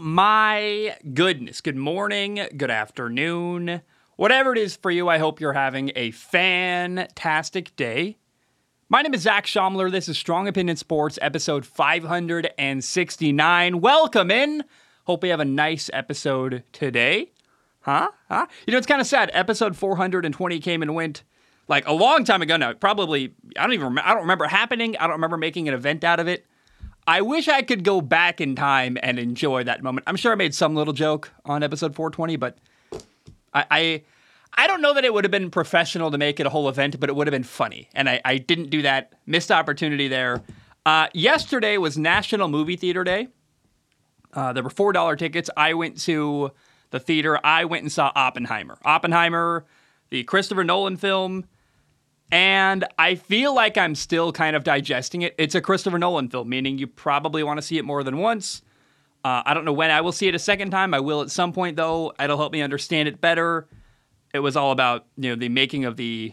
My goodness. Good morning, good afternoon. Whatever it is for you, I hope you're having a fantastic day. My name is Zac Shomler. This is Strong Opinion Sports, episode 569. Welcome in. Hope we have a nice episode today. Huh? Huh? You know, it's kind of sad. Episode 420 came and went like a long time ago now. Probably, I don't even. I don't remember happening. I don't remember making an event out of it. I wish I could go back in time and enjoy that moment. I'm sure I made some little joke on episode 420, but I, I, I don't know that it would have been professional to make it a whole event, but it would have been funny. And I, I didn't do that. Missed opportunity there. Uh, yesterday was National Movie Theater Day. Uh, there were four dollar tickets. I went to the theater. I went and saw Oppenheimer. Oppenheimer, the Christopher Nolan film and I feel like I'm still kind of digesting it. It's a Christopher Nolan film, meaning you probably want to see it more than once. Uh, I don't know when I will see it a second time. I will at some point, though. It'll help me understand it better. It was all about you know the making of the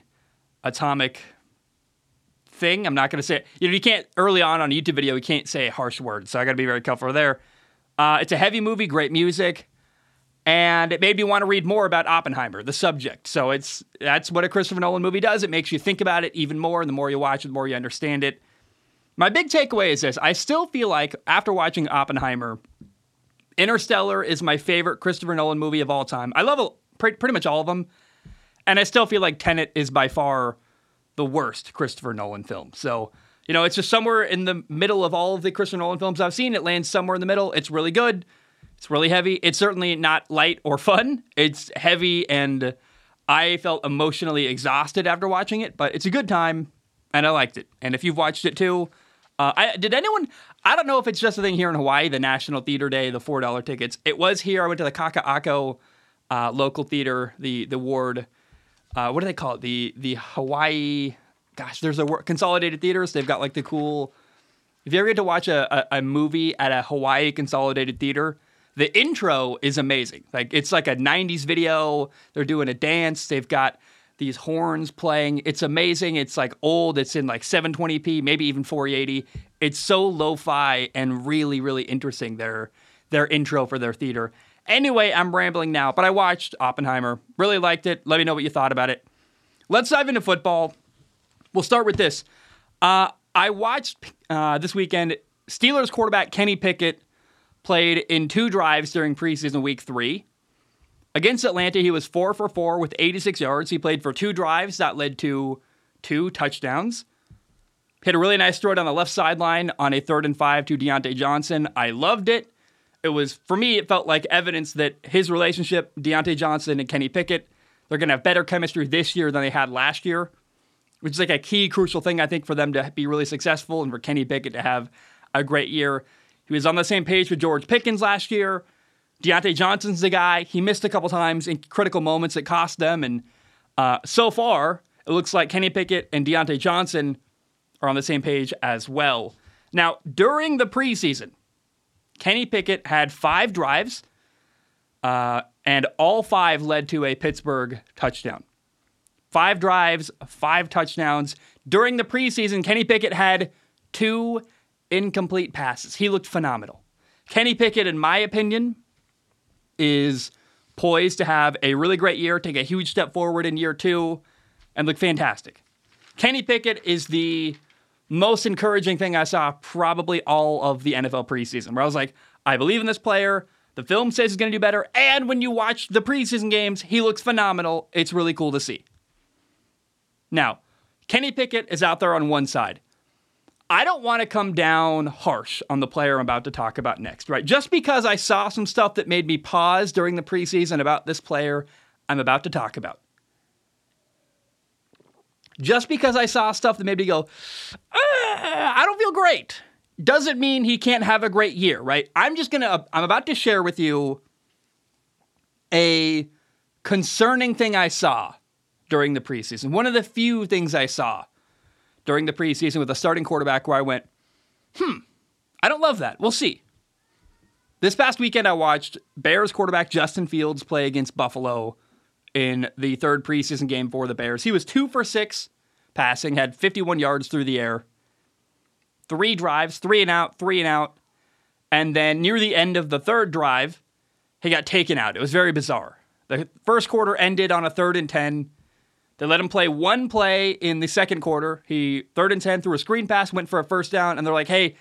atomic thing. I'm not going to say you know you can't early on on a YouTube video you can't say harsh words, so I got to be very careful there. Uh, it's a heavy movie, great music and it made me want to read more about Oppenheimer, the subject. So it's that's what a Christopher Nolan movie does. It makes you think about it even more, and the more you watch it, the more you understand it. My big takeaway is this: I still feel like after watching Oppenheimer, Interstellar is my favorite Christopher Nolan movie of all time. I love pretty much all of them, and I still feel like Tenet is by far the worst Christopher Nolan film. So. You know, it's just somewhere in the middle of all of the Christopher Nolan films I've seen. It lands somewhere in the middle. It's really good. It's really heavy. It's certainly not light or fun. It's heavy, and I felt emotionally exhausted after watching it, but it's a good time, and I liked it. And if you've watched it too, uh, I, did anyone? I don't know if it's just a thing here in Hawaii, the National Theater Day, the four dollar tickets. It was here. I went to the Kaka'ako uh, local theater, the the ward. Uh, what do they call it? The the Hawaii. Gosh, there's a consolidated theaters. They've got like the cool. If you ever get to watch a, a, a movie at a Hawaii consolidated theater, the intro is amazing. Like it's like a 90s video. They're doing a dance. They've got these horns playing. It's amazing. It's like old. It's in like 720p, maybe even 480. It's so lo-fi and really really interesting their their intro for their theater. Anyway, I'm rambling now, but I watched Oppenheimer. Really liked it. Let me know what you thought about it. Let's dive into football. We'll start with this. Uh, I watched uh, this weekend Steelers quarterback Kenny Pickett played in two drives during preseason week three. Against Atlanta, he was four for four with 86 yards. He played for two drives that led to two touchdowns. Hit a really nice throw down the left sideline on a third and five to Diontae Johnson. I loved it. It was, for me, it felt like evidence that his relationship, Diontae Johnson and Kenny Pickett, they're going to have better chemistry this year than they had last year, which is like a key, crucial thing, I think, for them to be really successful and for Kenny Pickett to have a great year. He was on the same page with George Pickens last year. Diontae Johnson's the guy. He missed a couple times in critical moments that cost them. And uh, so far, it looks like Kenny Pickett and Diontae Johnson are on the same page as well. Now, during the preseason, Kenny Pickett had five drives, uh, and all five led to a Pittsburgh touchdown. Five drives, five touchdowns. During the preseason, Kenny Pickett had two incomplete passes. He looked phenomenal. Kenny Pickett, in my opinion, is poised to have a really great year, take a huge step forward in year two, and look fantastic. Kenny Pickett is the most encouraging thing I saw probably all of the NFL preseason, where I was like, I believe in this player. The film says he's going to do better. And when you watch the preseason games, he looks phenomenal. It's really cool to see. Now, Kenny Pickett is out there on one side. I don't want to come down harsh on the player I'm about to talk about next, right? Just because I saw some stuff that made me pause during the preseason about this player I'm about to talk about. Just because I saw stuff that made me go, ah, I don't feel great, doesn't mean he can't have a great year, right? I'm just gonna, I'm about to share with you a concerning thing I saw during the preseason. One of the few things I saw during the preseason with a starting quarterback where I went, hmm, I don't love that. We'll see. This past weekend, I watched Bears quarterback Justin Fields play against Buffalo in the third preseason game for the Bears. He was two for six passing, had 51 yards through the air, three drives, three and out, three and out. And then near the end of the third drive, he got taken out. It was very bizarre. The first quarter ended on a third and 10. They let him play one play in the second quarter. He, third and 10, threw a screen pass, went for a first down, and they're like, hey,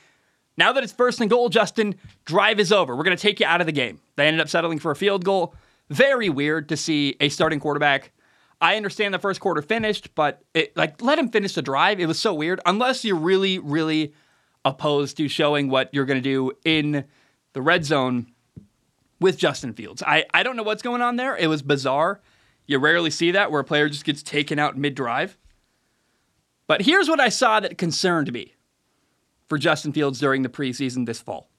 now that it's first and goal, Justin, drive is over. We're going to take you out of the game. They ended up settling for a field goal. Very weird to see a starting quarterback. I understand the first quarter finished, but it, like let him finish the drive. It was so weird. Unless you're really, really opposed to showing what you're going to do in the red zone with Justin Fields. I, I don't know what's going on there. It was bizarre. You rarely see that where a player just gets taken out mid drive. But here's what I saw that concerned me for Justin Fields during the preseason this fall.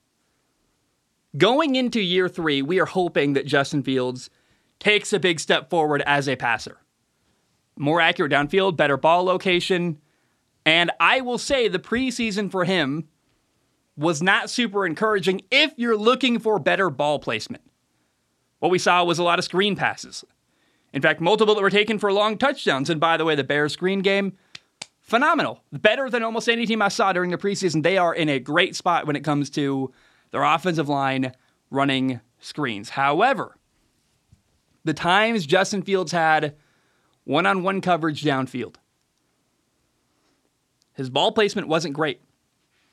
Going into year three, we are hoping that Justin Fields takes a big step forward as a passer. More accurate downfield, better ball location, and I will say the preseason for him was not super encouraging if you're looking for better ball placement. What we saw was a lot of screen passes. In fact, multiple that were taken for long touchdowns. And by the way, the Bears screen game, phenomenal. Better than almost any team I saw during the preseason. They are in a great spot when it comes to their offensive line running screens. However, the times Justin Fields had one on one coverage downfield, his ball placement wasn't great.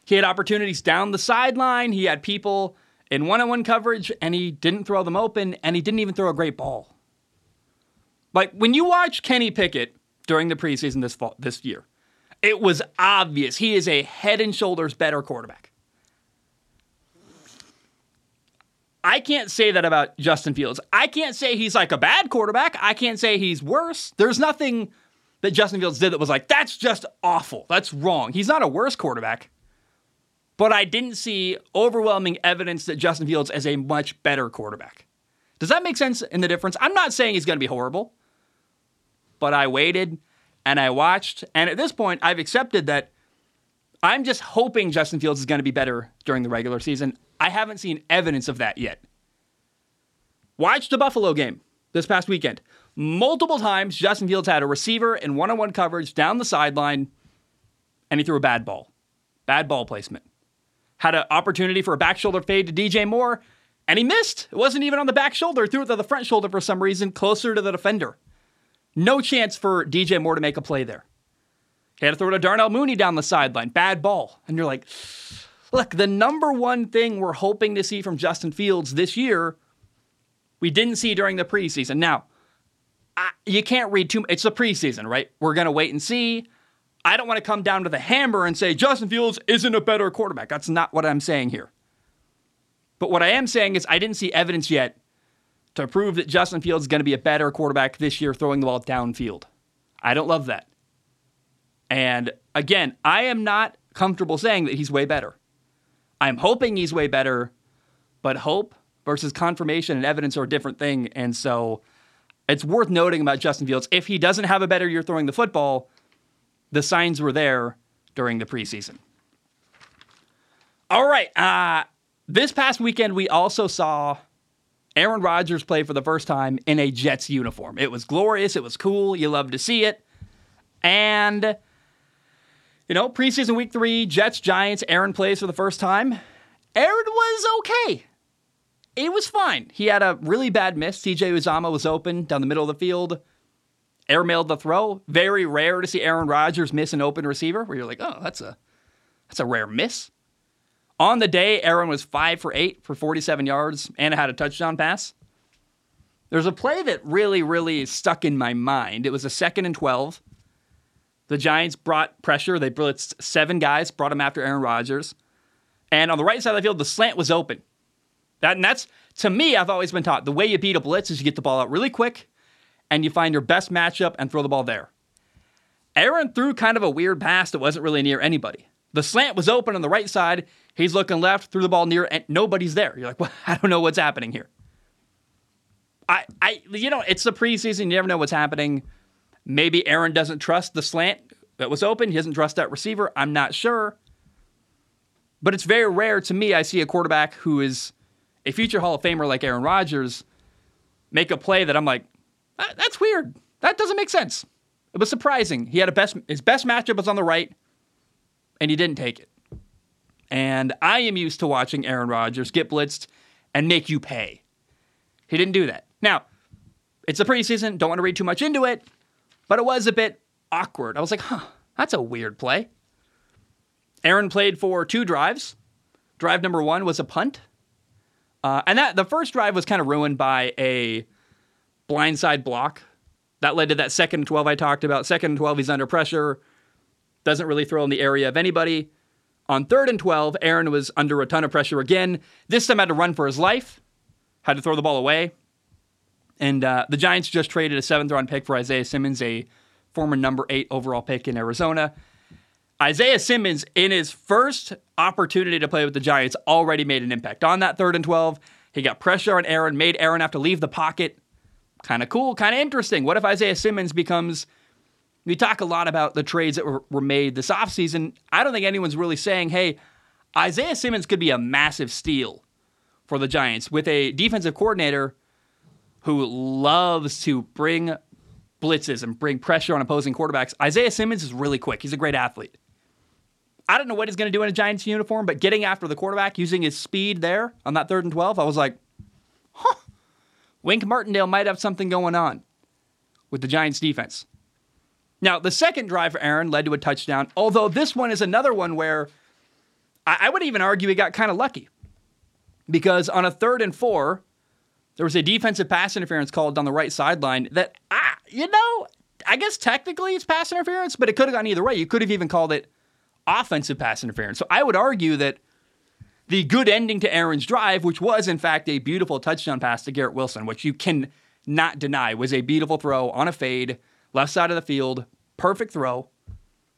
He had opportunities down the sideline, he had people in one on one coverage, and he didn't throw them open, and he didn't even throw a great ball. Like when you watch Kenny Pickett during the preseason this fall, this year, it was obvious he is a head and shoulders better quarterback. I can't say that about Justin Fields. I can't say he's like a bad quarterback. I can't say he's worse. There's nothing that Justin Fields did that was like, that's just awful. That's wrong. He's not a worse quarterback. But I didn't see overwhelming evidence that Justin Fields is a much better quarterback. Does that make sense in the difference? I'm not saying he's going to be horrible, but I waited and I watched. And at this point, I've accepted that I'm just hoping Justin Fields is going to be better during the regular season. I haven't seen evidence of that yet. Watch the Buffalo game this past weekend. Multiple times, Justin Fields had a receiver in one on one coverage down the sideline, and he threw a bad ball. Bad ball placement. Had an opportunity for a back shoulder fade to DJ Moore, and he missed. It wasn't even on the back shoulder, threw it to the front shoulder for some reason, closer to the defender. No chance for DJ Moore to make a play there. He had to throw to Darnell Mooney down the sideline. Bad ball. And you're like, look, the number one thing we're hoping to see from Justin Fields this year, we didn't see during the preseason. Now, I, you can't read too. Much. It's the preseason, right? We're gonna wait and see. I don't want to come down to the hammer and say Justin Fields isn't a better quarterback. That's not what I'm saying here. But what I am saying is I didn't see evidence yet to prove that Justin Fields is going to be a better quarterback this year throwing the ball downfield. I don't love that. And again, I am not comfortable saying that he's way better. I'm hoping he's way better, but hope versus confirmation and evidence are a different thing. And so it's worth noting about Justin Fields if he doesn't have a better year throwing the football, the signs were there during the preseason. All right. Uh, this past weekend, we also saw Aaron Rodgers played for the first time in a Jets uniform. It was glorious. It was cool. You love to see it. And, you know, preseason week three, Jets, Giants, Aaron plays for the first time. Aaron was okay it was fine. He had a really bad miss. CJ Uzomah was open down the middle of the field. Airmailed the throw. Very rare to see Aaron Rodgers miss an open receiver where you're like, oh, that's a that's a rare miss. On the day, Aaron was five for eight for 47 yards and had a touchdown pass. There's a play that really, really stuck in my mind. It was a second and 12. The Giants brought pressure. They blitzed seven guys, brought them after Aaron Rodgers. And on the right side of the field, the slant was open. That, and that's, to me, I've always been taught the way you beat a blitz is you get the ball out really quick and you find your best matchup and throw the ball there. Aaron threw kind of a weird pass that wasn't really near anybody. The slant was open on the right side. He's looking left, threw the ball near, and nobody's there. You're like, well, I don't know what's happening here. I, I, you know, it's the preseason. You never know what's happening. Maybe Aaron doesn't trust the slant that was open. He doesn't trust that receiver. I'm not sure. But it's very rare to me. I see a quarterback who is a future Hall of Famer like Aaron Rodgers make a play that I'm like, ah, that's weird. That doesn't make sense. It was surprising. He had a best his best matchup was on the right, and he didn't take it. And I am used to watching Aaron Rodgers get blitzed and make you pay. He didn't do that. Now, it's a preseason, don't want to read too much into it, but it was a bit awkward. I was like, huh, that's a weird play. Aaron played for two drives. Drive number one was a punt. Uh, and that the first drive was kind of ruined by a blindside block. That led to that second 12 I talked about. Second 12, he's under pressure, doesn't really throw in the area of anybody. On third and 12, Aaron was under a ton of pressure again. This time had to run for his life, had to throw the ball away. And uh, the Giants just traded a seventh round pick for Isaiah Simmons, a former number eight overall pick in Arizona. Isaiah Simmons, in his first opportunity to play with the Giants, already made an impact on that third and 12. He got pressure on Aaron, made Aaron have to leave the pocket. Kind of cool, kind of interesting. What if Isaiah Simmons becomes. We talk a lot about the trades that were, were made this offseason. I don't think anyone's really saying, hey, Isaiah Simmons could be a massive steal for the Giants with a defensive coordinator who loves to bring blitzes and bring pressure on opposing quarterbacks. Isaiah Simmons is really quick. He's a great athlete. I don't know what he's going to do in a Giants uniform, but getting after the quarterback, using his speed there on that third and 12, I was like, huh, Wink Martindale might have something going on with the Giants defense. Now, the second drive for Aaron led to a touchdown, although this one is another one where I, I would even argue he got kind of lucky because on a third and four, there was a defensive pass interference called on the right sideline that, ah, you know, I guess technically it's pass interference, but it could have gone either way. You could have even called it offensive pass interference. So I would argue that the good ending to Aaron's drive, which was in fact a beautiful touchdown pass to Garrett Wilson, which you can not deny was a beautiful throw on a fade, left side of the field, perfect throw.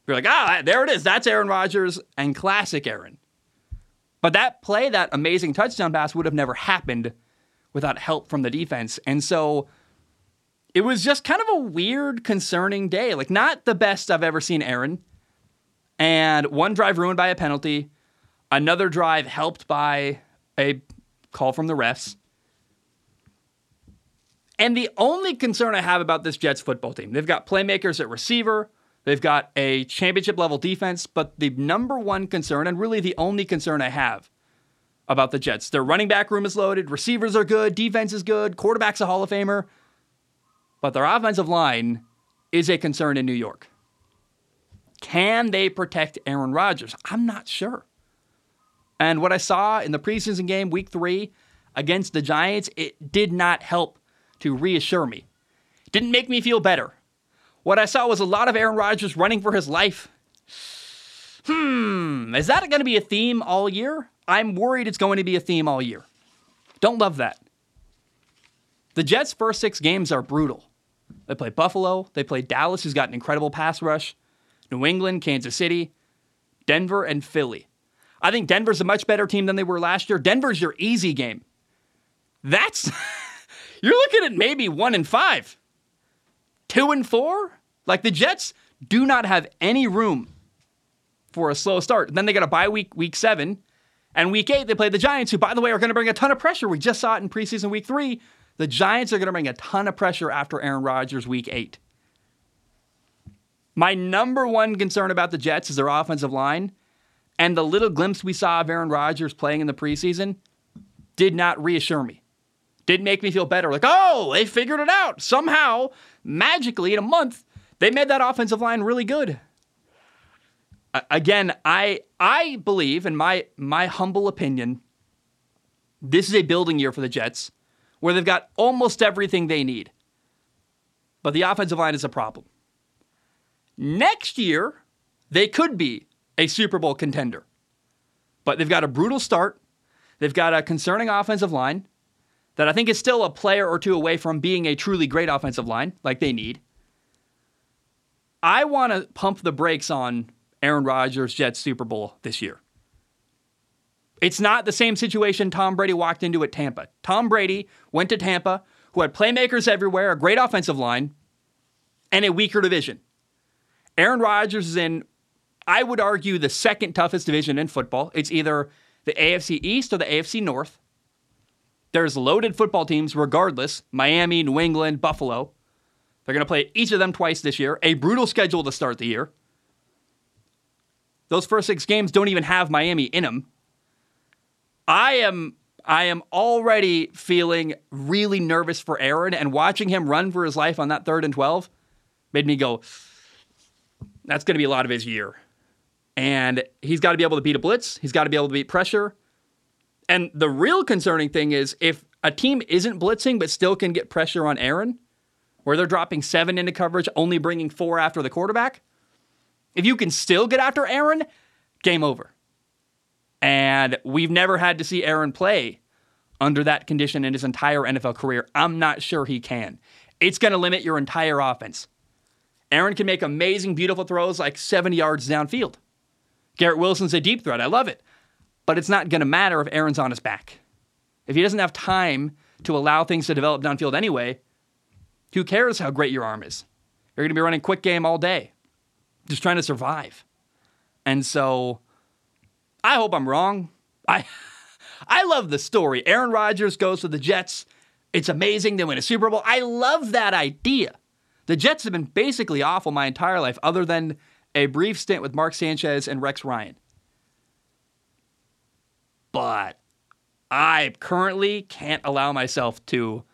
You're like, ah, there it is. That's Aaron Rodgers and classic Aaron. But that play, that amazing touchdown pass would have never happened without help from the defense. And so it was just kind of a weird, concerning day. Like, not the best I've ever seen Aaron. And one drive ruined by a penalty, another drive helped by a call from the refs. And the only concern I have about this Jets football team, they've got playmakers at receiver, they've got a championship level defense, but the number one concern, and really the only concern I have about the Jets, their running back room is loaded, receivers are good, defense is good, quarterback's a Hall of Famer, but their offensive line is a concern in New York. Can they protect Aaron Rodgers? I'm not sure. And what I saw in the preseason game, week three, against the Giants, it did not help to reassure me. Didn't make me feel better. What I saw was a lot of Aaron Rodgers running for his life. Hmm, is that going to be a theme all year? I'm worried it's going to be a theme all year. Don't love that. The Jets' first six games are brutal. They play Buffalo, they play Dallas, who's got an incredible pass rush. New England, Kansas City, Denver, and Philly. I think Denver's a much better team than they were last year. Denver's your easy game. That's you're looking at maybe one and five, two and four. Like the Jets do not have any room for a slow start. And Then they got a bye week, week seven, and week eight they play the Giants, who by the way are going to bring a ton of pressure. We just saw it in preseason week three. The Giants are going to bring a ton of pressure after Aaron Rodgers week eight. My number one concern about the Jets is their offensive line. And the little glimpse we saw of Aaron Rodgers playing in the preseason did not reassure me. Did make me feel better. Like, oh, they figured it out. Somehow, magically, in a month, they made that offensive line really good. Again, I I believe, in my my humble opinion, this is a building year for the Jets, where they've got almost everything they need. But the offensive line is a problem. Next year, they could be a Super Bowl contender. But they've got a brutal start. They've got a concerning offensive line that I think is still a player or two away from being a truly great offensive line, like they need. I want to pump the brakes on Aaron Rodgers' Jets Super Bowl this year. It's not the same situation Tom Brady walked into at Tampa. Tom Brady went to Tampa, who had playmakers everywhere, a great offensive line, and a weaker division. Aaron Rodgers is in, I would argue, the second toughest division in football. It's either the AFC East or the AFC North. There's loaded football teams regardless Miami, New England, Buffalo. They're going to play each of them twice this year. A brutal schedule to start the year. Those first six games don't even have Miami in them. I am I am already feeling really nervous for Aaron, and watching him run for his life on that third and 12 made me go, that's going to be a lot of his year. And he's got to be able to beat a blitz, he's got to be able to beat pressure. And the real concerning thing is if a team isn't blitzing but still can get pressure on Aaron, where they're dropping seven into coverage, only bringing four after the quarterback, if you can still get after Aaron, game over. And we've never had to see Aaron play under that condition in his entire NFL career. I'm not sure he can. It's going to limit your entire offense. Aaron can make amazing, beautiful throws like 70 yards downfield. Garrett Wilson's a deep threat. I love it. But it's not going to matter if Aaron's on his back. If he doesn't have time to allow things to develop downfield anyway, who cares how great your arm is? You're going to be running quick game all day, just trying to survive. And so I hope I'm wrong. I I love the story. Aaron Rodgers goes to the Jets. It's amazing. They win a Super Bowl. I love that idea. The Jets have been basically awful my entire life, other than a brief stint with Mark Sanchez and Rex Ryan. But I currently can't allow myself to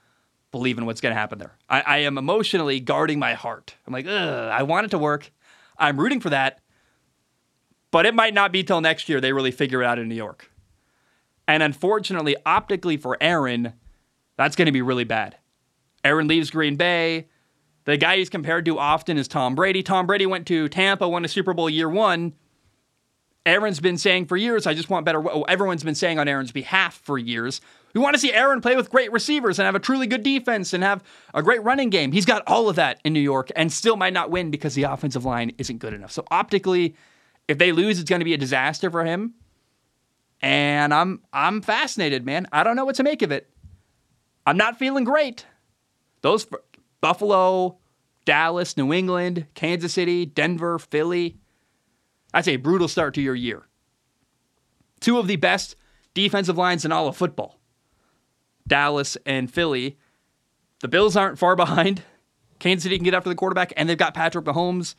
believe in what's going to happen there. I, I, am emotionally guarding my heart. I'm like, I want it to work. I'm rooting for that. But it might not be till next year they really figure it out in New York. And unfortunately, optically for Aaron, that's going to be really bad. Aaron leaves Green Bay. The guy he's compared to often is Tom Brady. Tom Brady went to Tampa, won a Super Bowl year one. Aaron's been saying for years, I just want better. Oh, everyone's been saying on Aaron's behalf for years. We want to see Aaron play with great receivers and have a truly good defense and have a great running game. He's got all of that in New York and still might not win because the offensive line isn't good enough. So optically, if they lose, it's going to be a disaster for him. And I'm I'm fascinated, man. I don't know what to make of it. I'm not feeling great. Those Buffalo, Dallas, New England, Kansas City, Denver, Philly. That's a brutal start to your year. Two of the best defensive lines in all of football. Dallas and Philly. The Bills aren't far behind. Kansas City can get after the quarterback, and they've got Patrick Mahomes.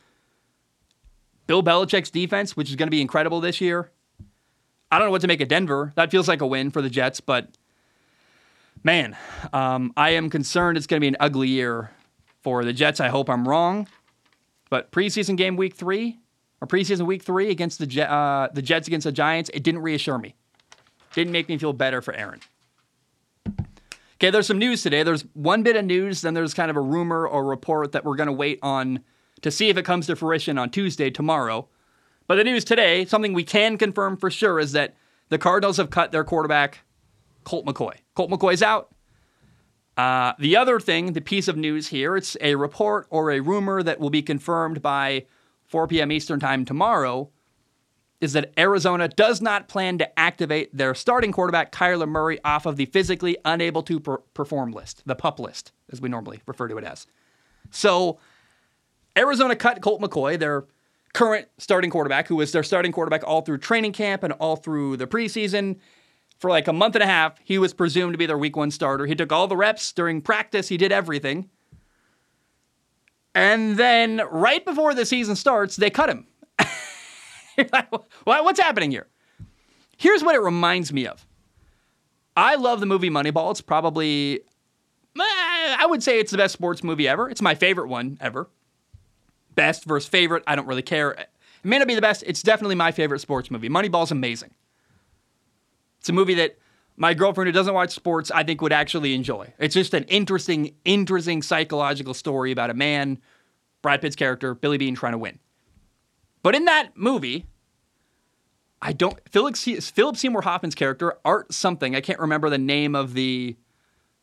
Bill Belichick's defense, which is going to be incredible this year. I don't know what to make of Denver. That feels like a win for the Jets, but man, um, I am concerned it's going to be an ugly year for the Jets. I hope I'm wrong. But preseason game week three, or preseason week three against the uh, the Jets against the Giants, it didn't reassure me. Didn't make me feel better for Aaron. Okay, there's some news today. There's one bit of news, then there's kind of a rumor or report that we're going to wait on to see if it comes to fruition on Tuesday, tomorrow. But the news today, something we can confirm for sure, is that the Cardinals have cut their quarterback, Colt McCoy. Colt McCoy's out. Uh, the other thing, the piece of news here, it's a report or a rumor that will be confirmed by 4 p.m. Eastern Time tomorrow, is that Arizona does not plan to activate their starting quarterback, Kyler Murray, off of the physically unable to per- perform list, the PUP list, as we normally refer to it as. So Arizona cut Colt McCoy, their current starting quarterback, who was their starting quarterback all through training camp and all through the preseason. For like a month and a half, he was presumed to be their week one starter. He took all the reps during practice, he did everything. And then right before the season starts, they cut him. What's happening here? Here's what it reminds me of. I love the movie Moneyball. It's probably, eh, I would say it's the best sports movie ever. It's my favorite one ever best versus favorite. I don't really care. It may not be the best. It's definitely my favorite sports movie. Moneyball's amazing. It's a movie that my girlfriend who doesn't watch sports, I think, would actually enjoy. It's just an interesting, interesting psychological story about a man, Brad Pitt's character, Billy Beane, trying to win. But in that movie, I don't Philip, Philip Seymour Hoffman's character, Art something. I can't remember the name of the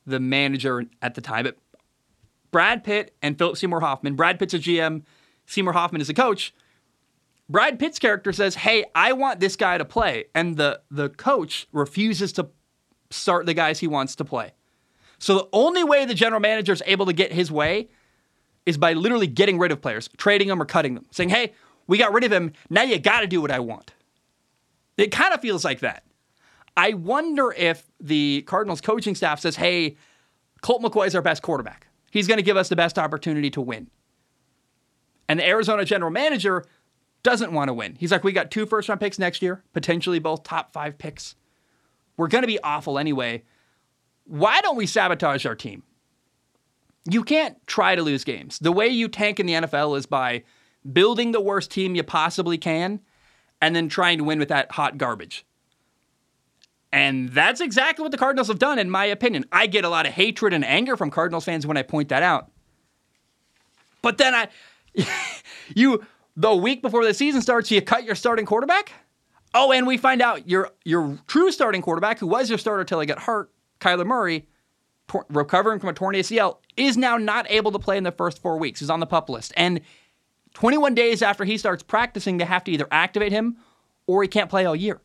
the manager at the time, but Brad Pitt and Philip Seymour Hoffman. Brad Pitt's a GM, Seymour Hoffman is a coach. Brad Pitt's character says, "Hey, I want this guy to play," and the the coach refuses to start the guys he wants to play. So the only way the general manager is able to get his way is by literally getting rid of players, trading them or cutting them, saying, "Hey, we got rid of him. Now you got to do what I want." It kind of feels like that. I wonder if the Cardinals coaching staff says, "Hey, Colt McCoy is our best quarterback. He's going to give us the best opportunity to win." And the Arizona general manager doesn't want to win. He's like, we got two first round picks next year, potentially both top five picks. We're going to be awful anyway. Why don't we sabotage our team? You can't try to lose games. The way you tank in the NFL is by building the worst team you possibly can and then trying to win with that hot garbage. And that's exactly what the Cardinals have done, in my opinion. I get a lot of hatred and anger from Cardinals fans when I point that out. But then I, you, the week before the season starts, you cut your starting quarterback. Oh, and we find out your your true starting quarterback, who was your starter till he got hurt, Kyler Murray, tor- recovering from a torn ACL, is now not able to play in the first four weeks. He's on the pup list, and 21 days after he starts practicing, they have to either activate him or he can't play all year.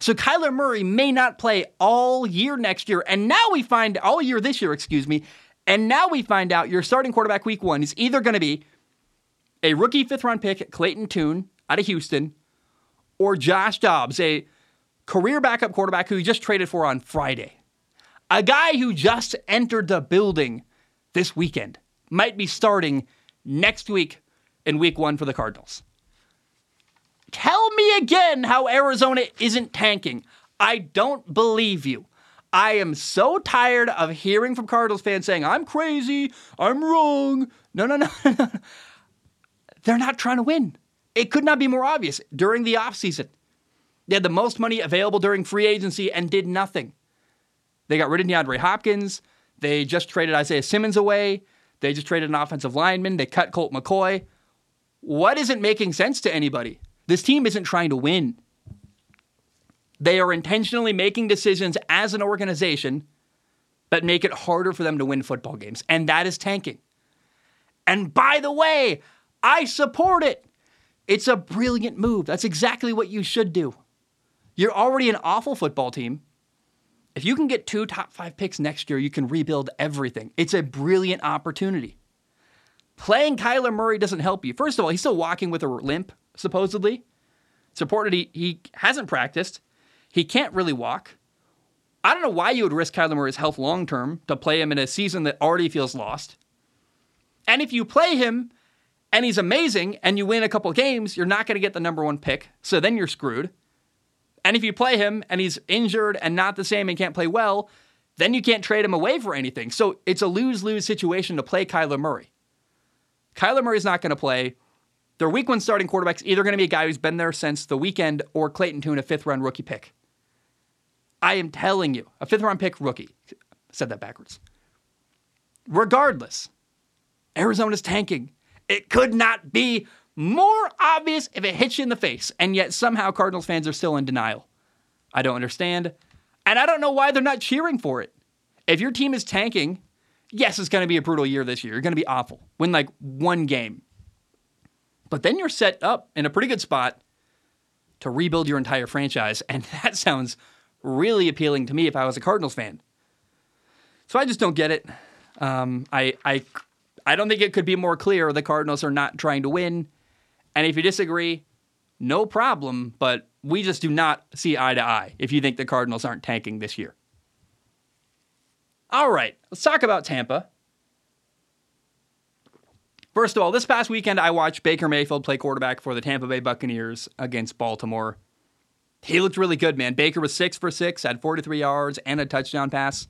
So Kyler Murray may not play all year next year. And now we find all year this year, excuse me. And now we find out your starting quarterback week one is either going to be a rookie fifth round pick, Clayton Tune out of Houston, or Josh Dobbs, a career backup quarterback who you just traded for on Friday. A guy who just entered the building this weekend might be starting next week in week one for the Cardinals. Tell me again how Arizona isn't tanking. I don't believe you. I am so tired of hearing from Cardinals fans saying, I'm crazy, I'm wrong. No, no, no, no. They're not trying to win. It could not be more obvious during the offseason. They had the most money available during free agency and did nothing. They got rid of DeAndre Hopkins. They just traded Isaiah Simmons away. They just traded an offensive lineman. They cut Colt McCoy. What isn't making sense to anybody? This team isn't trying to win. They are intentionally making decisions as an organization that make it harder for them to win football games, and that is tanking. And by the way, I support it. It's a brilliant move. That's exactly what you should do. You're already an awful football team. If you can get two top five picks next year, you can rebuild everything. It's a brilliant opportunity. Playing Kyler Murray doesn't help you. First of all, he's still walking with a limp, supposedly. It's reported he, he hasn't practiced. He can't really walk. I don't know why you would risk Kyler Murray's health long term to play him in a season that already feels lost. And if you play him and he's amazing and you win a couple games, you're not going to get the number one pick. So then you're screwed. And if you play him and he's injured and not the same and can't play well, then you can't trade him away for anything. So it's a lose lose situation to play Kyler Murray. Kyler Murray's not going to play. Their week one starting quarterback's either going to be a guy who's been there since the weekend or Clayton Tune, a fifth round rookie pick. I am telling you, a fifth round pick rookie. Said that backwards. Regardless, Arizona's tanking. It could not be more obvious if it hits you in the face, and yet somehow Cardinals fans are still in denial. I don't understand, and I don't know why they're not cheering for it. If your team is tanking, yes, it's going to be a brutal year this year. You're going to be awful. Win like one game. But then you're set up in a pretty good spot to rebuild your entire franchise. And that sounds really appealing to me if I was a Cardinals fan. So I just don't get it. Um, I, I, I don't think it could be more clear the Cardinals are not trying to win. And if you disagree, no problem. But we just do not see eye to eye if you think the Cardinals aren't tanking this year. All right, let's talk about Tampa. First of all, this past weekend I watched Baker Mayfield play quarterback for the Tampa Bay Buccaneers against Baltimore. He looked really good, man. Baker was six for six, had 43 yards and a touchdown pass.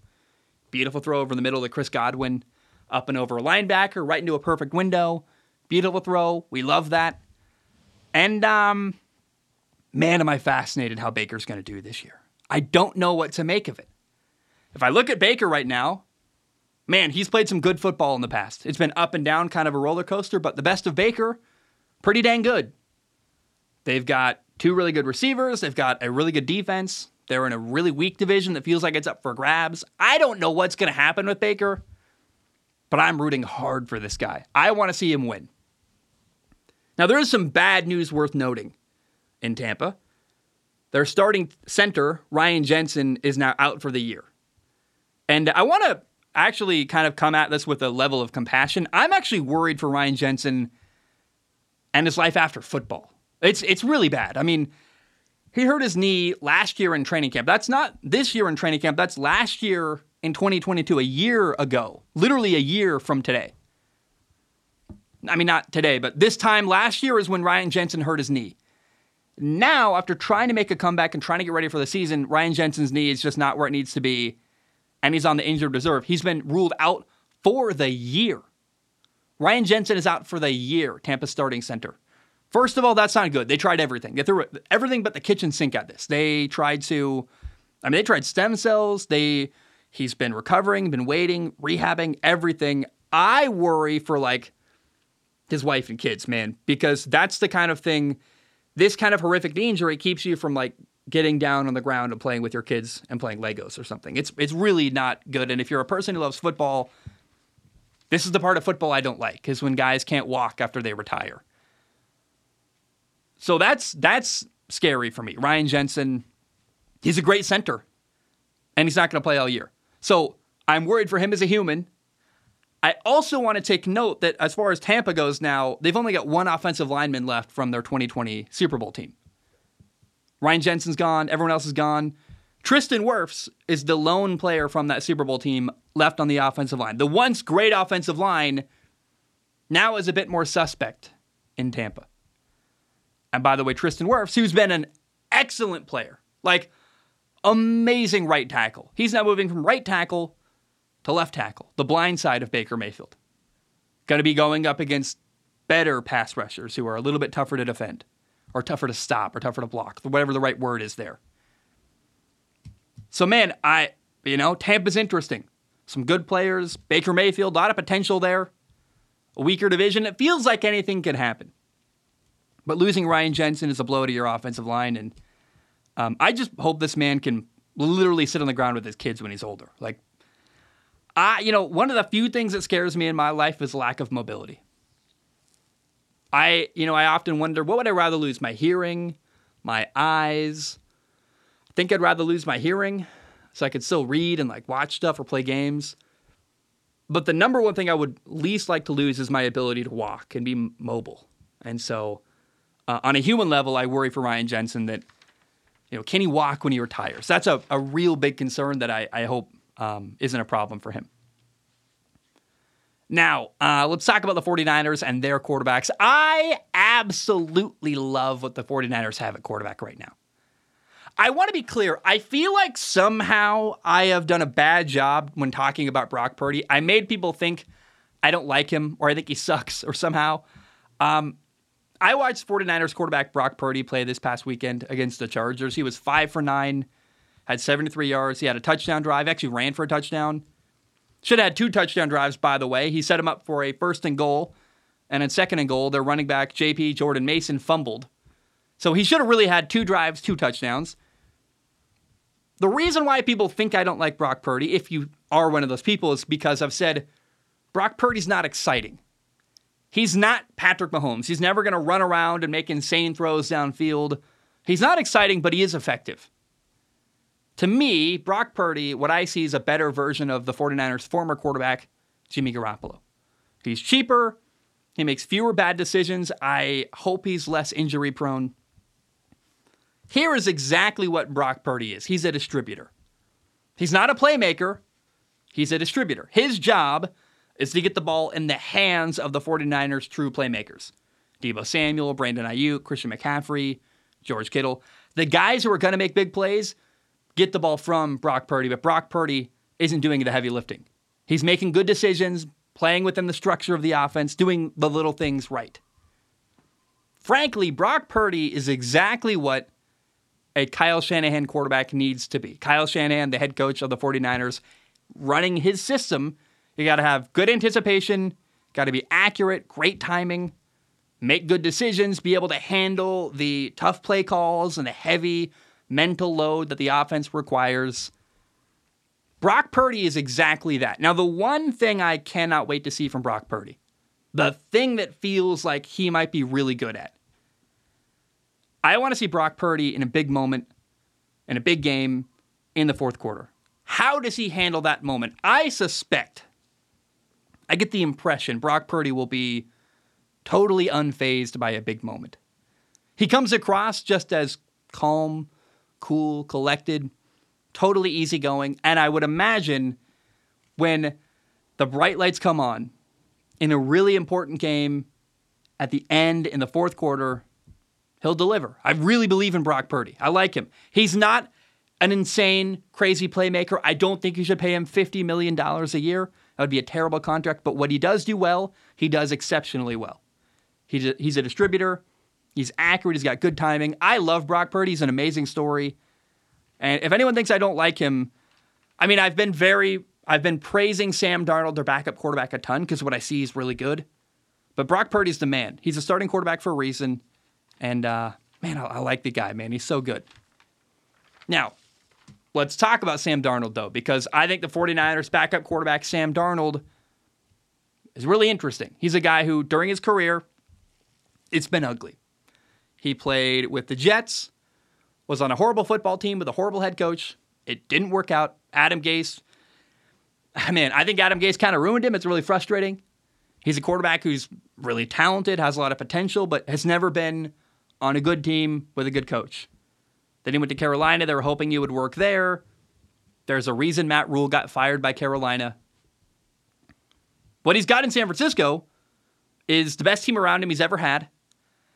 Beautiful throw over the middle to Chris Godwin, up and over a linebacker, right into a perfect window. Beautiful throw. We love that. And um, man, am I fascinated how Baker's going to do this year. I don't know what to make of it. If I look at Baker right now, man, he's played some good football in the past. It's been up and down, kind of a roller coaster, but the best of Baker, pretty dang good. They've got two really good receivers, they've got a really good defense. They're in a really weak division that feels like it's up for grabs. I don't know what's going to happen with Baker, but I'm rooting hard for this guy. I want to see him win. Now, there is some bad news worth noting in Tampa. Their starting center, Ryan Jensen, is now out for the year. And I want to actually kind of come at this with a level of compassion. I'm actually worried for Ryan Jensen and his life after football. It's it's really bad. I mean, he hurt his knee last year in training camp. That's not this year in training camp. That's last year in 2022, a year ago, literally a year from today. I mean, not today, but this time last year is when Ryan Jensen hurt his knee. Now, after trying to make a comeback and trying to get ready for the season, Ryan Jensen's knee is just not where it needs to be, and he's on the injured reserve. He's been ruled out for the year. Ryan Jensen is out for the year, Tampa starting center. First of all, that's not good. They tried everything. They threw everything but the kitchen sink at this. They tried to, I mean, they tried stem cells. They, he's been recovering, been waiting, rehabbing, everything. I worry for like his wife and kids, man, because that's the kind of thing this kind of horrific injury keeps you from like getting down on the ground and playing with your kids and playing Legos or something. It's it's really not good. And if you're a person who loves football, this is the part of football I don't like is when guys can't walk after they retire. So that's that's scary for me. Ryan Jensen, he's a great center, and he's not going to play all year. So I'm worried for him as a human. I also want to take note that as far as Tampa goes now, they've only got one offensive lineman left from their 2020 Super Bowl team. Ryan Jensen's gone, everyone else is gone. Tristan Wirfs is the lone player from that Super Bowl team left on the offensive line. The once great offensive line now is a bit more suspect in Tampa. And by the way, Tristan Wirfs, who's been an excellent player, like amazing right tackle. He's now moving from right tackle to left tackle, the blind side of Baker Mayfield. Going to be going up against better pass rushers who are a little bit tougher to defend, or tougher to stop, or tougher to block, whatever the right word is there. So, man, I, you know, Tampa's interesting. Some good players, Baker Mayfield, a lot of potential there. A weaker division. It feels like anything can happen. But losing Ryan Jensen is a blow to your offensive line. And um, I just hope this man can literally sit on the ground with his kids when he's older. Like, I, you know, one of the few things that scares me in my life is lack of mobility. I, you know, I often wonder what would I rather lose, my hearing, my eyes? I think I'd rather lose my hearing so I could still read and like watch stuff or play games. But the number one thing I would least like to lose is my ability to walk and be mobile. And so, uh, on a human level, I worry for Ryan Jensen that, you know, can he walk when he retires? That's a, a real big concern that I, I hope um, isn't a problem for him. Now, uh, let's talk about the 49ers and their quarterbacks. I absolutely love what the 49ers have at quarterback right now. I want to be clear. I feel like somehow I have done a bad job when talking about Brock Purdy. I made people think I don't like him or I think he sucks or somehow. Um, I watched 49ers quarterback Brock Purdy play this past weekend against the Chargers. He was five for nine had 73 yards. He had a touchdown drive, actually ran for a touchdown. Should have had two touchdown drives, by the way. He set him up for a first and goal. And in second and goal, their running back, JP Jordan Mason, fumbled. So he should have really had two drives, two touchdowns. The reason why people think I don't like Brock Purdy, if you are one of those people, is because I've said Brock Purdy's not exciting. He's not Patrick Mahomes. He's never going to run around and make insane throws downfield. He's not exciting, but he is effective to me, Brock Purdy, what I see is a better version of the 49ers' former quarterback, Jimmy Garoppolo. He's cheaper. He makes fewer bad decisions. I hope he's less injury prone. Here is exactly what Brock Purdy is he's a distributor. He's not a playmaker, he's a distributor. His job is to get the ball in the hands of the 49ers' true playmakers Deebo Samuel, Brandon Aiyuk, Christian McCaffrey, George Kittle. The guys who are going to make big plays, get the ball from Brock Purdy, but Brock Purdy isn't doing the heavy lifting. He's making good decisions, playing within the structure of the offense, doing the little things right. Frankly, Brock Purdy is exactly what a Kyle Shanahan quarterback needs to be. Kyle Shanahan, the head coach of the 49ers, running his system, you got to have good anticipation, got to be accurate, great timing, make good decisions, be able to handle the tough play calls and the heavy mental load that the offense requires. Brock Purdy is exactly that. Now, the one thing I cannot wait to see from Brock Purdy, the thing that feels like he might be really good at, I want to see Brock Purdy in a big moment, in a big game, in the fourth quarter. How does he handle that moment? I suspect, I get the impression Brock Purdy will be totally unfazed by a big moment. He comes across just as calm, cool, collected, totally easygoing. And I would imagine when the bright lights come on in a really important game at the end in the fourth quarter, he'll deliver. I really believe in Brock Purdy. I like him. He's not an insane, crazy playmaker. I don't think you should pay him $50 million a year. That would be a terrible contract. But what he does do well, he does exceptionally well. He's a, he's a distributor. He's accurate. He's got good timing. I love Brock Purdy. He's an amazing story. And if anyone thinks I don't like him, I mean, I've been very, I've been praising Sam Darnold, their backup quarterback, a ton because what I see is really good. But Brock Purdy's the man. He's a starting quarterback for a reason. And uh, man, I, I like the guy, man. He's so good. Now, let's talk about Sam Darnold, though, because I think the 49ers backup quarterback, Sam Darnold, is really interesting. He's a guy who, during his career, it's been ugly. He played with the Jets, was on a horrible football team with a horrible head coach. It didn't work out. Adam Gase, I mean, I think Adam Gase kind of ruined him. It's really frustrating. He's a quarterback who's really talented, has a lot of potential, but has never been on a good team with a good coach. Then he went to Carolina. They were hoping he would work there. There's a reason Matt Rhule got fired by Carolina. What he's got in San Francisco is the best team around him he's ever had,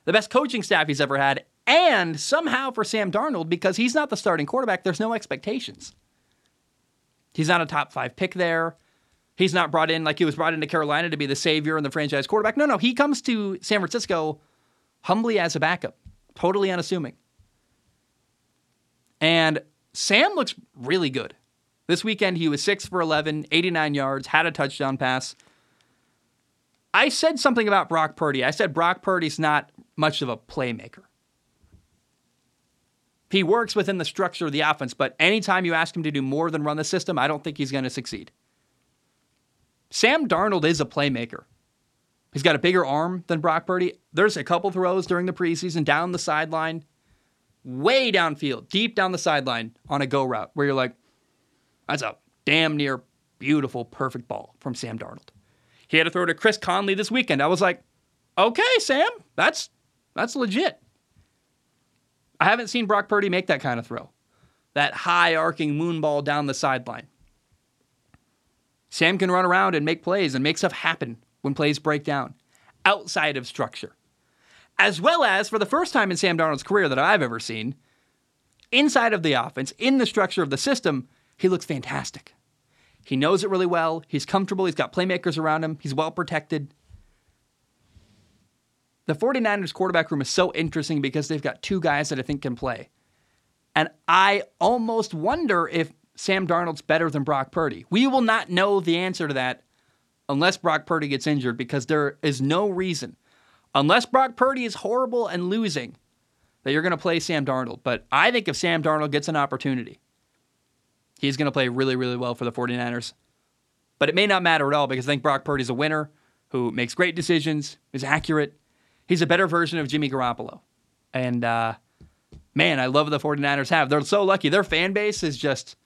the best coaching staff he's ever had, and somehow for Sam Darnold, because he's not the starting quarterback, there's no expectations. He's not a top five pick there. He's not brought in like he was brought into Carolina to be the savior and the franchise quarterback. No, no, he comes to San Francisco humbly as a backup, totally unassuming. And Sam looks really good. This weekend, he was 6 for 11, 89 yards, had a touchdown pass. I said something about Brock Purdy. I said Brock Purdy's not much of a playmaker. He works within the structure of the offense, but anytime you ask him to do more than run the system, I don't think he's going to succeed. Sam Darnold is a playmaker. He's got a bigger arm than Brock Purdy. There's a couple throws during the preseason down the sideline, way downfield, deep down the sideline on a go route where you're like, that's a damn near beautiful, perfect ball from Sam Darnold. He had to throw to Chris Conley this weekend. I was like, okay, Sam, that's that's legit. I haven't seen Brock Purdy make that kind of throw. That high arcing moon ball down the sideline. Sam can run around and make plays and make stuff happen when plays break down outside of structure. As well as, for the first time in Sam Darnold's career that I've ever seen, inside of the offense, in the structure of the system, he looks fantastic. He knows it really well. He's comfortable. He's got playmakers around him. He's well protected. The 49ers quarterback room is so interesting because they've got two guys that I think can play. And I almost wonder if Sam Darnold's better than Brock Purdy. We will not know the answer to that unless Brock Purdy gets injured because there is no reason, unless Brock Purdy is horrible and losing, that you're going to play Sam Darnold. But I think if Sam Darnold gets an opportunity, he's going to play really, really well for the 49ers. But it may not matter at all because I think Brock Purdy's a winner who makes great decisions, is accurate. He's a better version of Jimmy Garoppolo. And uh, man, I love what the 49ers have. They're so lucky. Their fan base is just.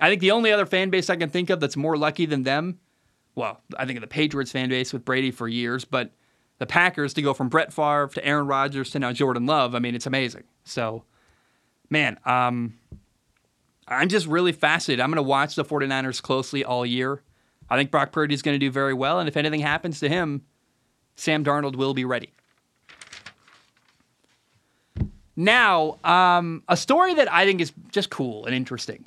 I think the only other fan base I can think of that's more lucky than them, well, I think of the Patriots fan base with Brady for years, but the Packers to go from Brett Favre to Aaron Rodgers to now Jordan Love, I mean, it's amazing. So, man, um, I'm just really fascinated. I'm going to watch the 49ers closely all year. I think Brock Purdy is going to do very well, and if anything happens to him, Sam Darnold will be ready. Now, um, a story that I think is just cool and interesting.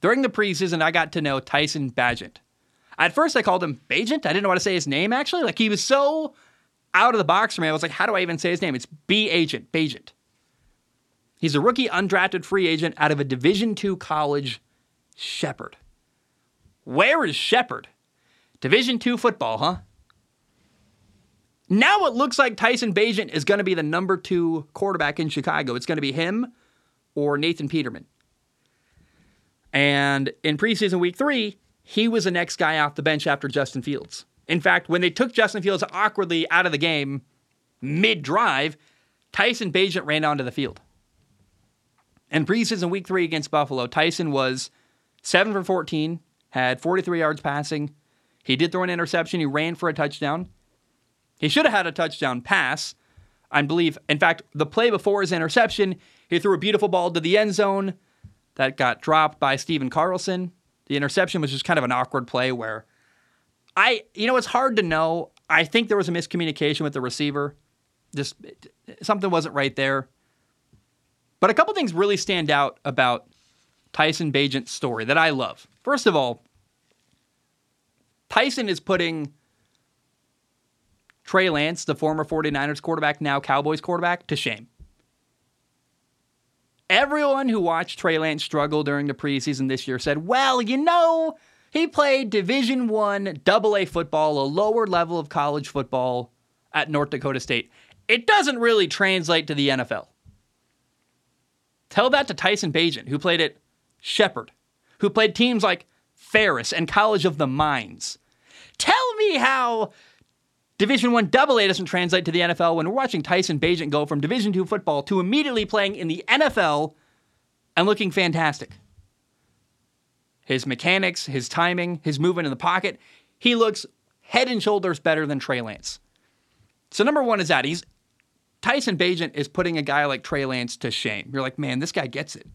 During the preseason, I got to know Tyson Bagent. At first, I called him Bagent. I didn't know how to say his name, actually. Like, he was so out of the box for me. I was like, how do I even say his name? It's B Agent, Bagent. He's a rookie undrafted free agent out of a Division II college, Shepherd. Where is Shepherd? Division II football, huh? Now it looks like Tyson Bagent is going to be the number two quarterback in Chicago. It's going to be him or Nathan Peterman. And in preseason week three, he was the next guy off the bench after Justin Fields. In fact, when they took Justin Fields awkwardly out of the game mid drive, Tyson Bagent ran onto the field. In preseason week three against Buffalo, Tyson was 7 for 14, had 43 yards passing. He did throw an interception. He ran for a touchdown. He should have had a touchdown pass. I believe, in fact, the play before his interception, he threw a beautiful ball to the end zone that got dropped by Stephen Carlson. The interception was just kind of an awkward play where I, you know, it's hard to know. I think there was a miscommunication with the receiver. Just something wasn't right there. But a couple things really stand out about Tyson Bagent's story that I love. First of all, Tyson is putting Trey Lance, the former 49ers quarterback, now Cowboys quarterback, to shame. Everyone who watched Trey Lance struggle during the preseason this year said, well, you know, he played Division One Double A football, a lower level of college football at North Dakota State. It doesn't really translate to the NFL. Tell that to Tyson Bagent, who played at Shepherd, who played teams like Ferris and College of the Mines. Tell me how Division One Double A doesn't translate to the NFL when we're watching Tyson Bagent go from Division Two football to immediately playing in the NFL and looking fantastic. His mechanics, his timing, his movement in the pocket, he looks head and shoulders better than Trey Lance. So number one is that he's Tyson Bagent is putting a guy like Trey Lance to shame. You're like, man, this guy gets it.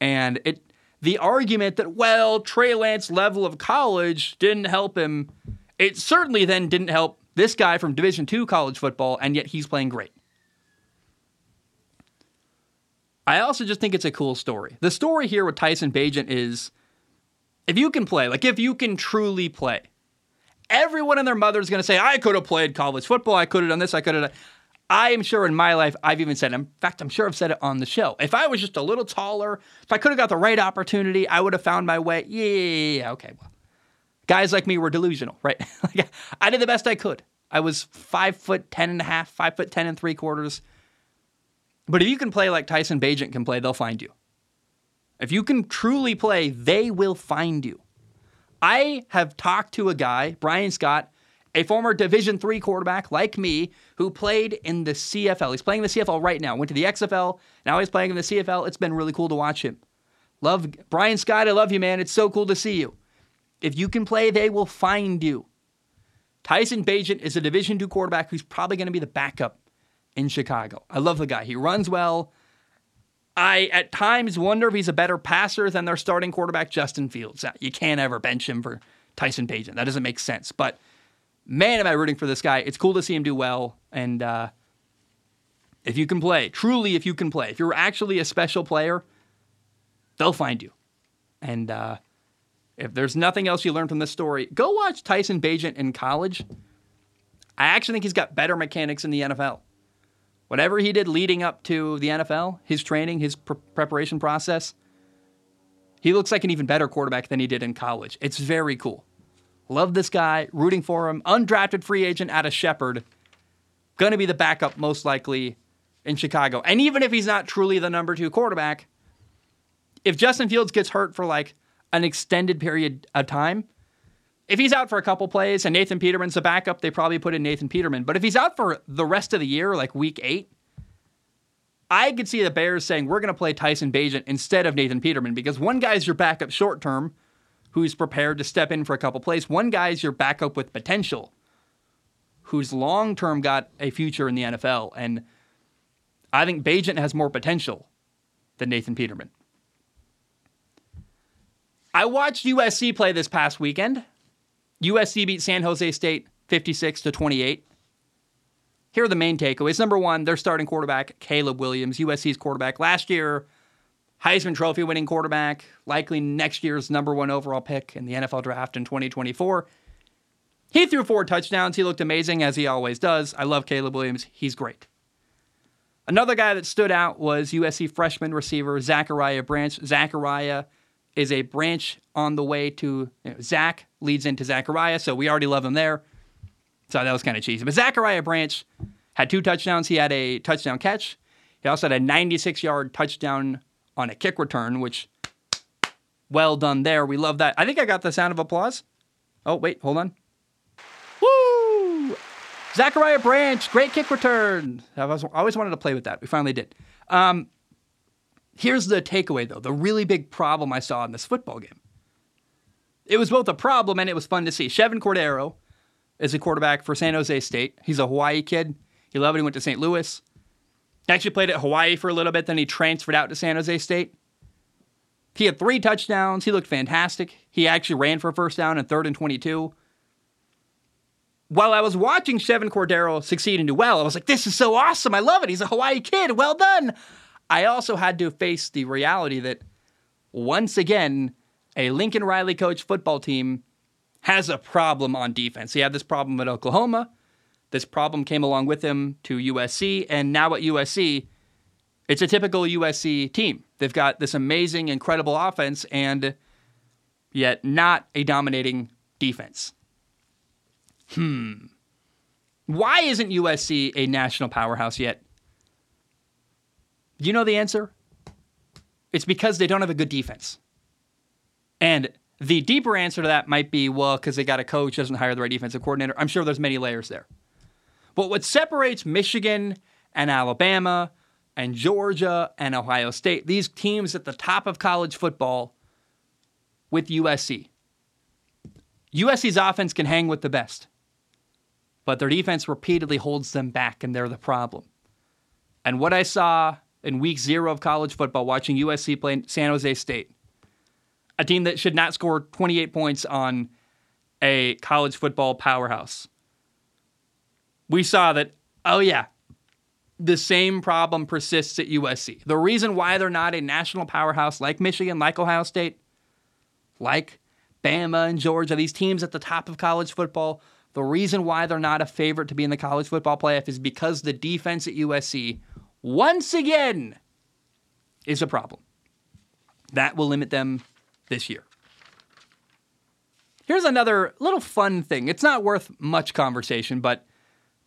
And it the argument that, well, Trey Lance level of college didn't help him, it certainly then didn't help this guy from Division two college football, and yet he's playing great. I also just think it's a cool story. The story here with Tyson Bagent is if you can play, like if you can truly play, everyone and their mother is going to say, I could have played college football. I could have done this. I could have done. I am sure in my life, I've even said, in fact, I'm sure I've said it on the show. If I was just a little taller, if I could have got the right opportunity, I would have found my way. Yeah, yeah, yeah. okay. Well, guys like me were delusional, right? I did the best I could. I was five foot ten and a half, five foot ten and three quarters. But if you can play like Tyson Bagent can play, they'll find you. If you can truly play, they will find you. I have talked to a guy, Brian Scott, a former Division three quarterback like me, who played in the CFL. He's playing in the CFL right now. Went to the XFL. Now he's playing in the CFL. It's been really cool to watch him. Love Brian Scott. I love you, man. It's so cool to see you. If you can play, they will find you. Tyson Bagent is a Division two quarterback who's probably going to be the backup in Chicago. I love the guy. He runs well. I at times wonder if he's a better passer than their starting quarterback, Justin Fields. You can't ever bench him for Tyson Bagent. That doesn't make sense. But man, am I rooting for this guy. It's cool to see him do well. And uh, if you can play, truly, if you can play, if you're actually a special player, they'll find you. And uh, if there's nothing else you learn from this story, go watch Tyson Bagent in college. I actually think he's got better mechanics in the NFL. Whatever he did leading up to the NFL, his training, his pre- preparation process, he looks like an even better quarterback than he did in college. It's very cool. Love this guy, rooting for him. Undrafted free agent out of Shepherd. Going to be the backup most likely in Chicago. And even if he's not truly the number two quarterback, if Justin Fields gets hurt for like an extended period of time, if he's out for a couple plays and Nathan Peterman's the backup, they probably put in Nathan Peterman. But if he's out for the rest of the year, like week eight, I could see the Bears saying, we're going to play Tyson Bagent instead of Nathan Peterman because one guy's your backup short term who's prepared to step in for a couple plays. One guy's your backup with potential, who's long term got a future in the NFL. And I think Bagent has more potential than Nathan Peterman. I watched USC play this past weekend. USC beat San Jose State 56 to 28. Here are the main takeaways. Number one, their starting quarterback, Caleb Williams, USC's quarterback. Last year, Heisman Trophy winning quarterback, likely next year's number one overall pick in the NFL draft in 2024. He threw four touchdowns. He looked amazing, as he always does. I love Caleb Williams. He's great. Another guy that stood out was USC freshman receiver Zachariah Branch. Zachariah is a branch on the way to you know, Zach, leads into Zachariah, so we already love him there. So that was kind of cheesy. But Zachariah Branch had two touchdowns. He had a touchdown catch. He also had a 96 yard touchdown on a kick return, which well done there. We love that. I think I got the sound of applause. Oh, wait, hold on. Woo! Zachariah Branch, great kick return. I always wanted to play with that. We finally did. Um, here's the takeaway, though the really big problem I saw in this football game. It was both a problem and it was fun to see. Chevan Cordeiro is a quarterback for San Jose State. He's a Hawaii kid. He loved it. He went to St. Louis. Actually played at Hawaii for a little bit, then he transferred out to San Jose State. He had three touchdowns. He looked fantastic. He actually ran for a first down and third and 22. while I was watching Chevan Cordeiro succeed and do well, I was like, this is so awesome. I love it. He's a Hawaii kid. Well done. I also had to face the reality that once again, a Lincoln Riley coach football team has a problem on defense. He had this problem at Oklahoma. This problem came along with him to USC. And now at USC, it's a typical USC team. They've got this amazing, incredible offense and yet not a dominating defense. Hmm. Why isn't USC a national powerhouse yet? You know the answer? It's because they don't have a good defense. And the deeper answer to that might be well, because they got a coach doesn't hire the right defensive coordinator. I'm sure there's many layers there. But what separates Michigan and Alabama and Georgia and Ohio State, these teams at the top of college football with USC. USC's offense can hang with the best, but their defense repeatedly holds them back, and they're the problem. And what I saw in week zero of college football watching USC play San Jose State, a team that should not score 28 points on a college football powerhouse. We saw that, oh, yeah, the same problem persists at USC. The reason why they're not a national powerhouse like Michigan, like Ohio State, like Bama and Georgia, these teams at the top of college football, the reason why they're not a favorite to be in the college football playoff is because the defense at USC, once again, is a problem. That will limit them this year. Here's another little fun thing. It's not worth much conversation, but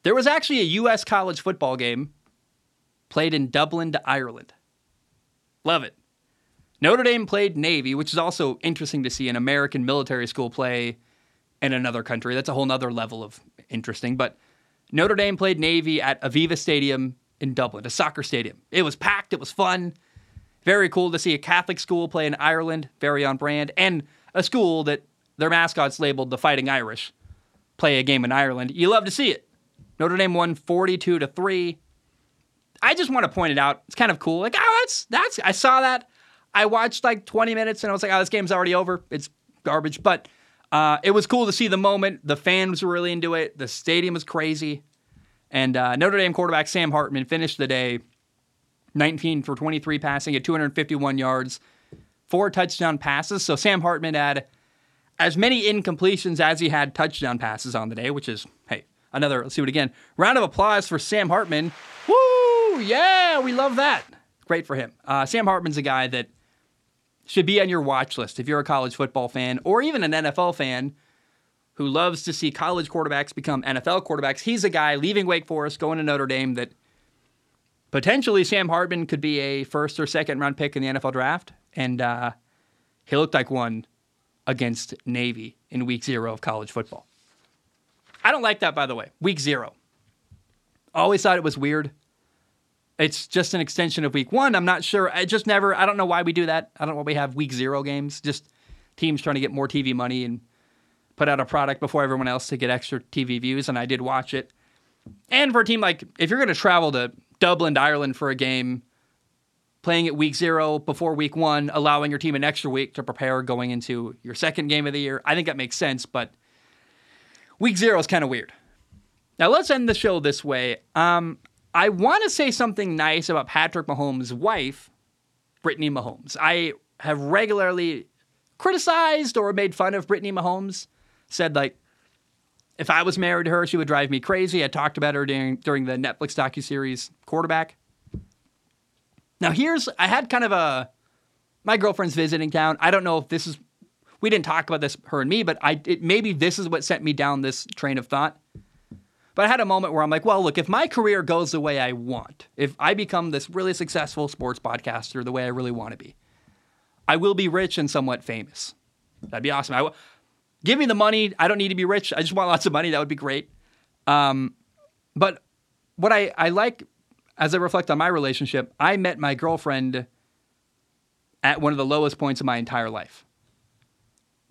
there was actually a U.S. college football game played in Dublin to Ireland. Love it. Notre Dame played Navy, which is also interesting to see an American military school play in another country. That's a whole nother level of interesting. But Notre Dame played Navy at Aviva Stadium in Dublin, a soccer stadium. It was packed, it was fun. Very cool to see a Catholic school play in Ireland, very on brand, and a school that their mascot's labeled the Fighting Irish play a game in Ireland. You love to see it. Notre Dame won 42 to 3. I just want to point it out. It's kind of cool. Like, oh, that's that's I saw that. I watched like 20 minutes and I was like, oh, this game's already over. It's garbage. But uh, it was cool to see the moment. The fans were really into it. The stadium was crazy. And uh, Notre Dame quarterback Sam Hartman finished the day 19 for 23 passing at 251 yards, four touchdown passes. So Sam Hartman had as many incompletions as he had touchdown passes on the day, which is, hey, another, let's do it again. Round of applause for Sam Hartman. Woo! Yeah, we love that. Great for him. Uh, Sam Hartman's a guy that should be on your watch list if you're a college football fan or even an NFL fan who loves to see college quarterbacks become NFL quarterbacks. He's a guy leaving Wake Forest, going to Notre Dame that potentially Sam Hartman could be a first or second round pick in the NFL draft. And uh, he looked like one against Navy in week zero of college football. I don't like that, by the way. Week zero. Always thought it was weird. It's just an extension of week one. I'm not sure. I just never, I don't know why we do that. I don't know why we have week zero games. Just teams trying to get more TV money and put out a product before everyone else to get extra TV views. And I did watch it. And for a team like, if you're going to travel to Dublin Ireland for a game, playing at week zero before week one, allowing your team an extra week to prepare going into your second game of the year, I think that makes sense. But week zero is kind of weird. Now let's end the show this way. Um, I want to say something nice about Patrick Mahomes' wife, Brittany Mahomes. I have regularly criticized or made fun of Brittany Mahomes. Said like, if I was married to her, she would drive me crazy. I talked about her during during the Netflix docu series Quarterback. Now here's I had kind of a my girlfriend's visiting town. I don't know if this is we didn't talk about this her and me, but I it, maybe this is what sent me down this train of thought. But I had a moment where I'm like, well, look, if my career goes the way I want, if I become this really successful sports podcaster the way I really want to be, I will be rich and somewhat famous. That'd be awesome. I w- give me the money. I don't need to be rich. I just want lots of money. That would be great. Um, but what I, I like as I reflect on my relationship, I met my girlfriend at one of the lowest points of my entire life.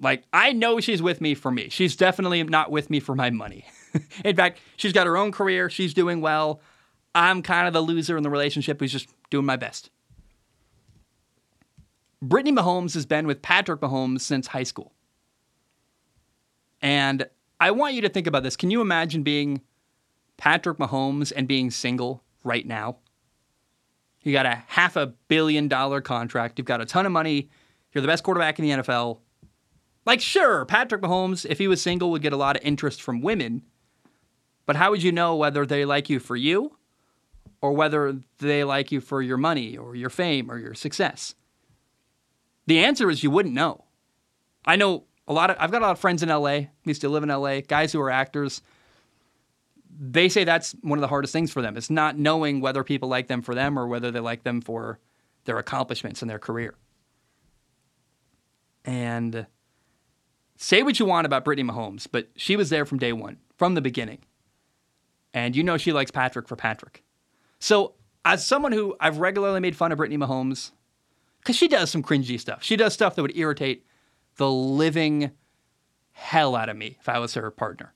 Like, I know she's with me for me. She's definitely not with me for my money. in fact, she's got her own career. She's doing well. I'm kind of the loser in the relationship who's just doing my best. Brittany Mahomes has been with Patrick Mahomes since high school. And I want you to think about this. Can you imagine being Patrick Mahomes and being single right now? You got a half a billion dollar contract. You've got a ton of money. You're the best quarterback in the NFL. Like, sure, Patrick Mahomes, if he was single, would get a lot of interest from women. But how would you know whether they like you for you or whether they like you for your money or your fame or your success? The answer is you wouldn't know. I know a lot of, I've got a lot of friends in LA, used to live in LA, guys who are actors they say that's one of the hardest things for them. It's not knowing whether people like them for them or whether they like them for their accomplishments in their career. And say what you want about Brittany Mahomes, but she was there from day one, from the beginning. And you know she likes Patrick for Patrick. So, as someone who I've regularly made fun of Brittany Mahomes, because she does some cringy stuff, she does stuff that would irritate the living hell out of me if I was her partner.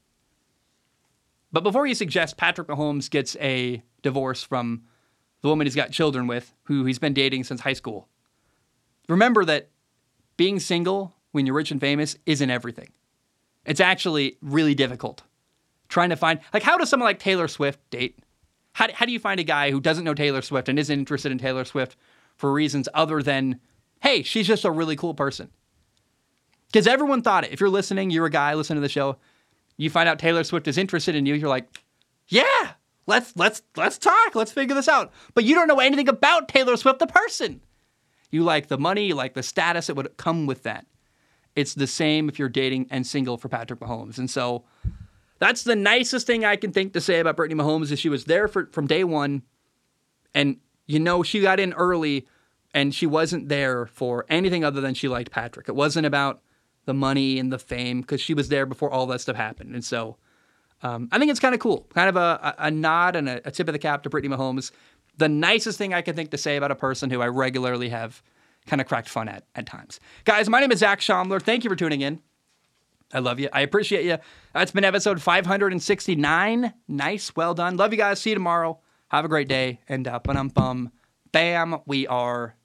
But before you suggest Patrick Mahomes gets a divorce from the woman he's got children with, who he's been dating since high school, remember that being single when you're rich and famous isn't everything. It's actually really difficult. Trying to find, like, how does someone like Taylor Swift date? How, how do you find a guy who doesn't know Taylor Swift and isn't interested in Taylor Swift for reasons other than, hey, she's just a really cool person? Because everyone thought it. If you're listening, you're a guy listening to the show, you find out Taylor Swift is interested in you, you're like, yeah, let's let's let's talk, let's figure this out. But you don't know anything about Taylor Swift the person. You like the money, you like the status that would come with that. It's the same if you're dating and single for Patrick Mahomes. And so that's the nicest thing I can think to say about Brittany Mahomes is she was there for, from day one. And you know, she got in early and she wasn't there for anything other than she liked Patrick. It wasn't about the money and the fame because she was there before all that stuff happened. And so um, I think it's kind of cool, kind of a, a nod and a, a, tip of the cap to Brittany Mahomes. The nicest thing I can think to say about a person who I regularly have kind of cracked fun at at times. Guys, my name is Zac Shomler. Thank you for tuning in. I love you. I appreciate you. That's been episode 569. Nice. Well done. Love you guys. See you tomorrow. Have a great day. And uh, bum bam, we are.